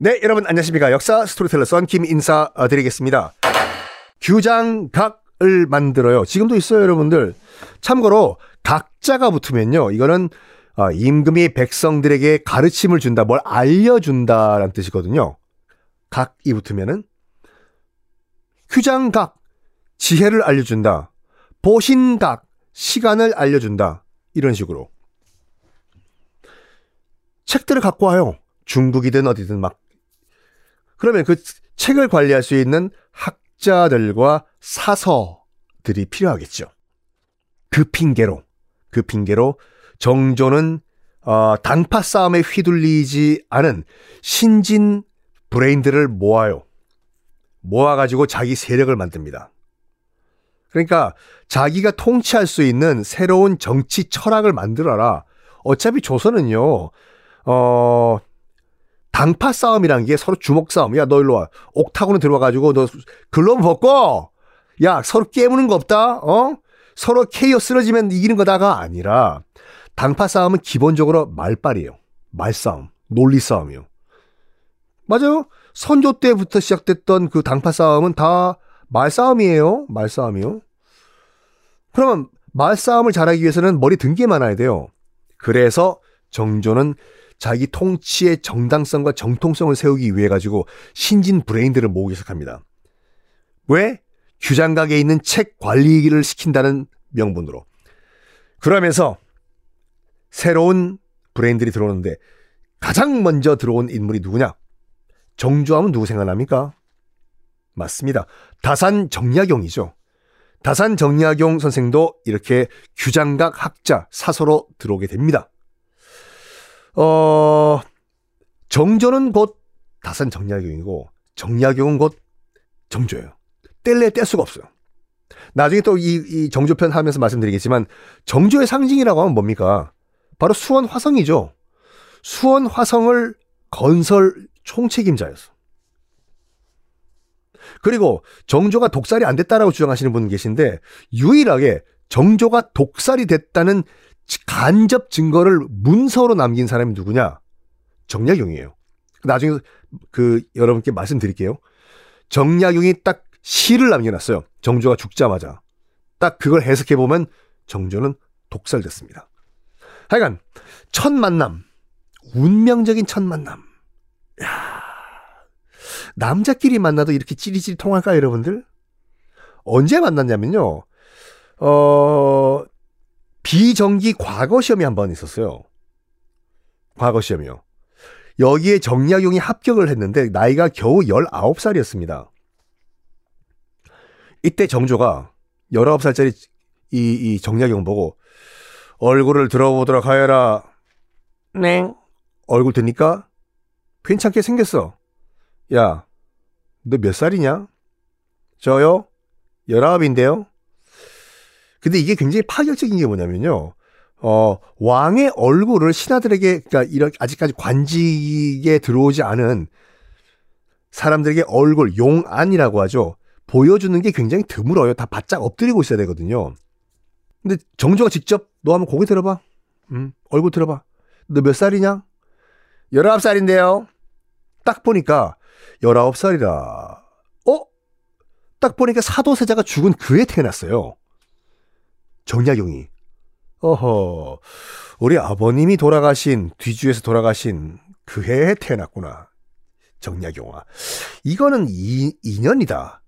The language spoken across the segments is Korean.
네, 여러분 안녕하십니까. 역사 스토리텔러 썬킴 인사드리겠습니다. 규장각을 만들어요. 지금도 있어요, 여러분들. 참고로 각자가 붙으면요. 이거는 아, 임금이 백성들에게 가르침을 준다, 뭘 알려준다라는 뜻이거든요. 각이 붙으면은 휴장각, 지혜를 알려준다. 보신각, 시간을 알려준다. 이런 식으로. 책들을 갖고 와요. 중국이든 어디든 막 그러면 그 책을 관리할 수 있는 학자들과 사서들이 필요하겠죠. 그 핑계로, 그 핑계로 정조는 어, 단파 싸움에 휘둘리지 않은 신진 브레인들을 모아요. 모아가지고 자기 세력을 만듭니다. 그러니까 자기가 통치할 수 있는 새로운 정치 철학을 만들어라. 어차피 조선은요, 어, 당파 싸움이란 게 서로 주먹 싸움. 야, 너 일로 와. 옥타곤에 들어와가지고 너 글러브 벗고! 야, 서로 깨무는 거 없다? 어? 서로 케이오 쓰러지면 이기는 거다가 아니라 당파 싸움은 기본적으로 말빨이에요. 말싸움. 논리 싸움이요. 맞아요. 선조 때부터 시작됐던 그 당파 싸움은 다 말싸움이에요. 말싸움이요. 그러면 말싸움을 잘하기 위해서는 머리 든 게 많아야 돼요. 그래서 정조는 자기 통치의 정당성과 정통성을 세우기 위해 가지고 신진 브레인들을 모으기 시작합니다. 왜? 규장각에 있는 책 관리를 시킨다는 명분으로. 그러면서 새로운 브레인들이 들어오는데 가장 먼저 들어온 인물이 누구냐? 정조하면 누구 생각납니까? 맞습니다. 다산 정약용이죠. 다산 정약용 선생도 이렇게 규장각 학자 사서로 들어오게 됩니다. 어, 정조는 곧 다산 정약용이고 정약용은 곧 정조예요. 뗄래 뗄 수가 없어요. 나중에 또 이 이 정조편 하면서 말씀드리겠지만 정조의 상징이라고 하면 뭡니까? 바로 수원 화성이죠. 수원 화성을 건설 총책임자였어. 그리고 정조가 독살이 안 됐다라고 주장하시는 분 계신데 유일하게 정조가 독살이 됐다는 간접 증거를 문서로 남긴 사람이 누구냐? 정약용이에요. 나중에 그 여러분께 말씀드릴게요. 정약용이 딱 시를 남겨놨어요. 정조가 죽자마자. 딱 그걸 해석해 보면 정조는 독살됐습니다. 하여간 첫 만남, 운명적인 첫 만남. 야, 남자끼리 만나도 이렇게 찌리찌리 통할까 여러분들? 언제 만났냐면요. 어, 비정기 과거 시험이 한 번 있었어요. 과거 시험이요. 여기에 정약용이 합격을 했는데 나이가 겨우 19살이었습니다. 이때 정조가 19살짜리 이, 이 정약용 보고 얼굴을 들어보도록 하여라. 네. 얼굴 드니까 괜찮게 생겼어. 야, 너 몇 살이냐? 저요? 19인데요? 근데 이게 굉장히 파격적인 게 뭐냐면요. 어, 왕의 얼굴을 신하들에게, 그러니까 이렇게 아직까지 관직에 들어오지 않은 사람들에게 얼굴, 용안이라고 하죠. 보여주는 게 굉장히 드물어요. 다 바짝 엎드리고 있어야 되거든요. 근데 정조가 직접 너 한번 고개 들어봐. 음, 얼굴 들어봐. 너 몇 살이냐? 19살인데요. 딱 보니까 19살이라. 어? 딱 보니까 사도세자가 죽은 그해 태어났어요. 정약용이. 어허, 우리 아버님이 돌아가신, 뒤주에서 돌아가신 그 해에 태어났구나. 정약용아. 이거는 이, 인연이다.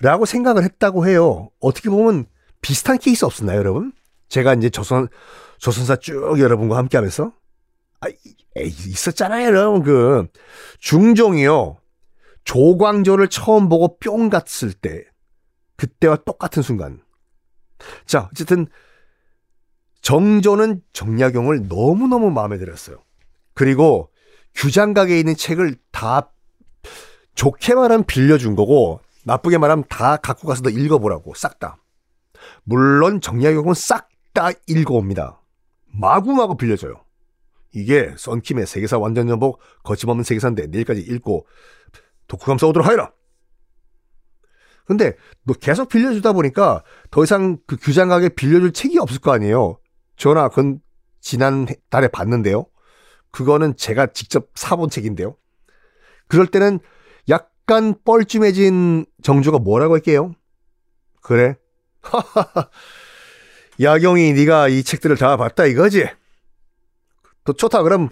라고 생각을 했다고 해요. 어떻게 보면 비슷한 케이스 없었나요, 여러분? 제가 이제 조선, 조선사 쭉 여러분과 함께 하면서. 아, 에이, 있었잖아요, 여러분. 그, 중종이요. 조광조를 처음 보고 뿅 갔을 때, 그때와 똑같은 순간. 자, 어쨌든, 정조는 정약용을 너무너무 마음에 들었어요. 그리고 규장각에 있는 책을 다 좋게 말하면 빌려준 거고, 나쁘게 말하면 다 갖고 가서 너 읽어보라고, 싹 다. 물론 정약용은 싹 다 읽어옵니다. 마구마구 빌려줘요. 이게 썬킴의 세계사 완전 연복 거침없는 세계사인데 내일까지 읽고 독후감 써오도록 하여라. 근데 너 계속 빌려주다 보니까 더 이상 그 규장각에 빌려줄 책이 없을 거 아니에요. 전화 그건 지난 달에 봤는데요. 그거는 제가 직접 사본 책인데요. 그럴 때는 약간 뻘쭘해진 정주가 뭐라고 할게요? 그래? 야경이 네가 이 책들을 다 봤다 이거지? 또 좋다 그럼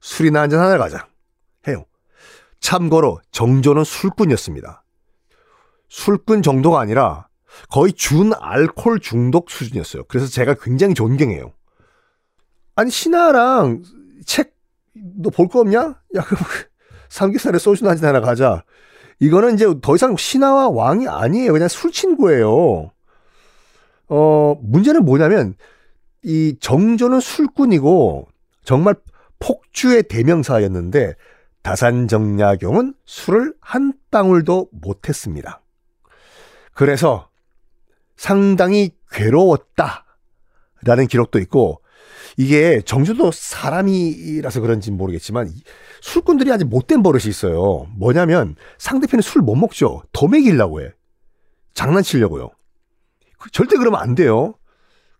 술이나 한잔 하나 가자. 해요. 참고로 정조는 술꾼이었습니다. 술꾼 정도가 아니라 거의 준 알코올 중독 수준이었어요. 그래서 제가 굉장히 존경해요. 아니 신하랑 책 너 볼 거 없냐? 야 그럼 삼겹살에 소주 한잔 하나 가자. 이거는 이제 더 이상 신하와 왕이 아니에요. 그냥 술 친구예요. 어 문제는 뭐냐면 이 정조는 술꾼이고 정말 폭주의 대명사였는데 다산정약용은 술을 한 방울도 못했습니다. 그래서 상당히 괴로웠다 라는 기록도 있고 이게 정조도 사람이라서 그런지 모르겠지만 술꾼들이 아주 못된 버릇이 있어요. 뭐냐면 상대편이 술 못 먹죠. 더 먹이려고 해. 장난치려고요. 절대 그러면 안 돼요.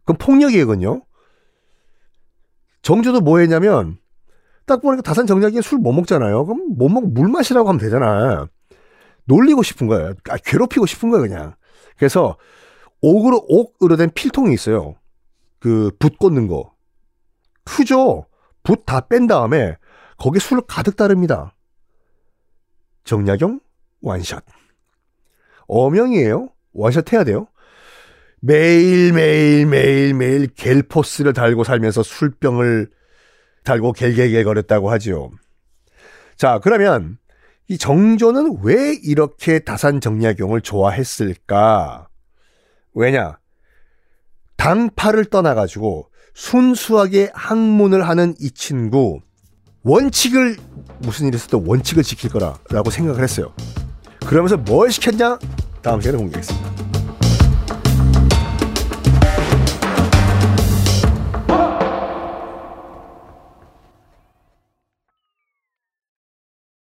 그건 폭력이거든요. 정조도 뭐 했냐면 딱 보니까 다산 정약이 술못 먹잖아요. 그럼 못 먹, 물 마시라고 하면 되잖아. 놀리고 싶은 거예요. 아, 괴롭히고 싶은 거예요, 그냥. 그래서 옥으로, 옥으로 된 필통이 있어요. 그, 붓 꽂는 거. 크죠? 붓 다 뺀 다음에 거기 술을 가득 따릅니다. 정약용 완샷. 어명이에요. 완샷 해야 돼요. 매일 매일 매일 매일 겔포스를 달고 살면서 술병을 달고 갤갤갤 거렸다고 하지요. 자, 그러면 이 정조는 왜 이렇게 다산 정약용을 좋아했을까? 왜냐? 당파를 떠나가지고 순수하게 학문을 하는 이 친구 원칙을 무슨 일이 있어도 원칙을 지킬 거라라고 생각을 했어요. 그러면서 뭘 시켰냐? 다음 시간에 공개하겠습니다.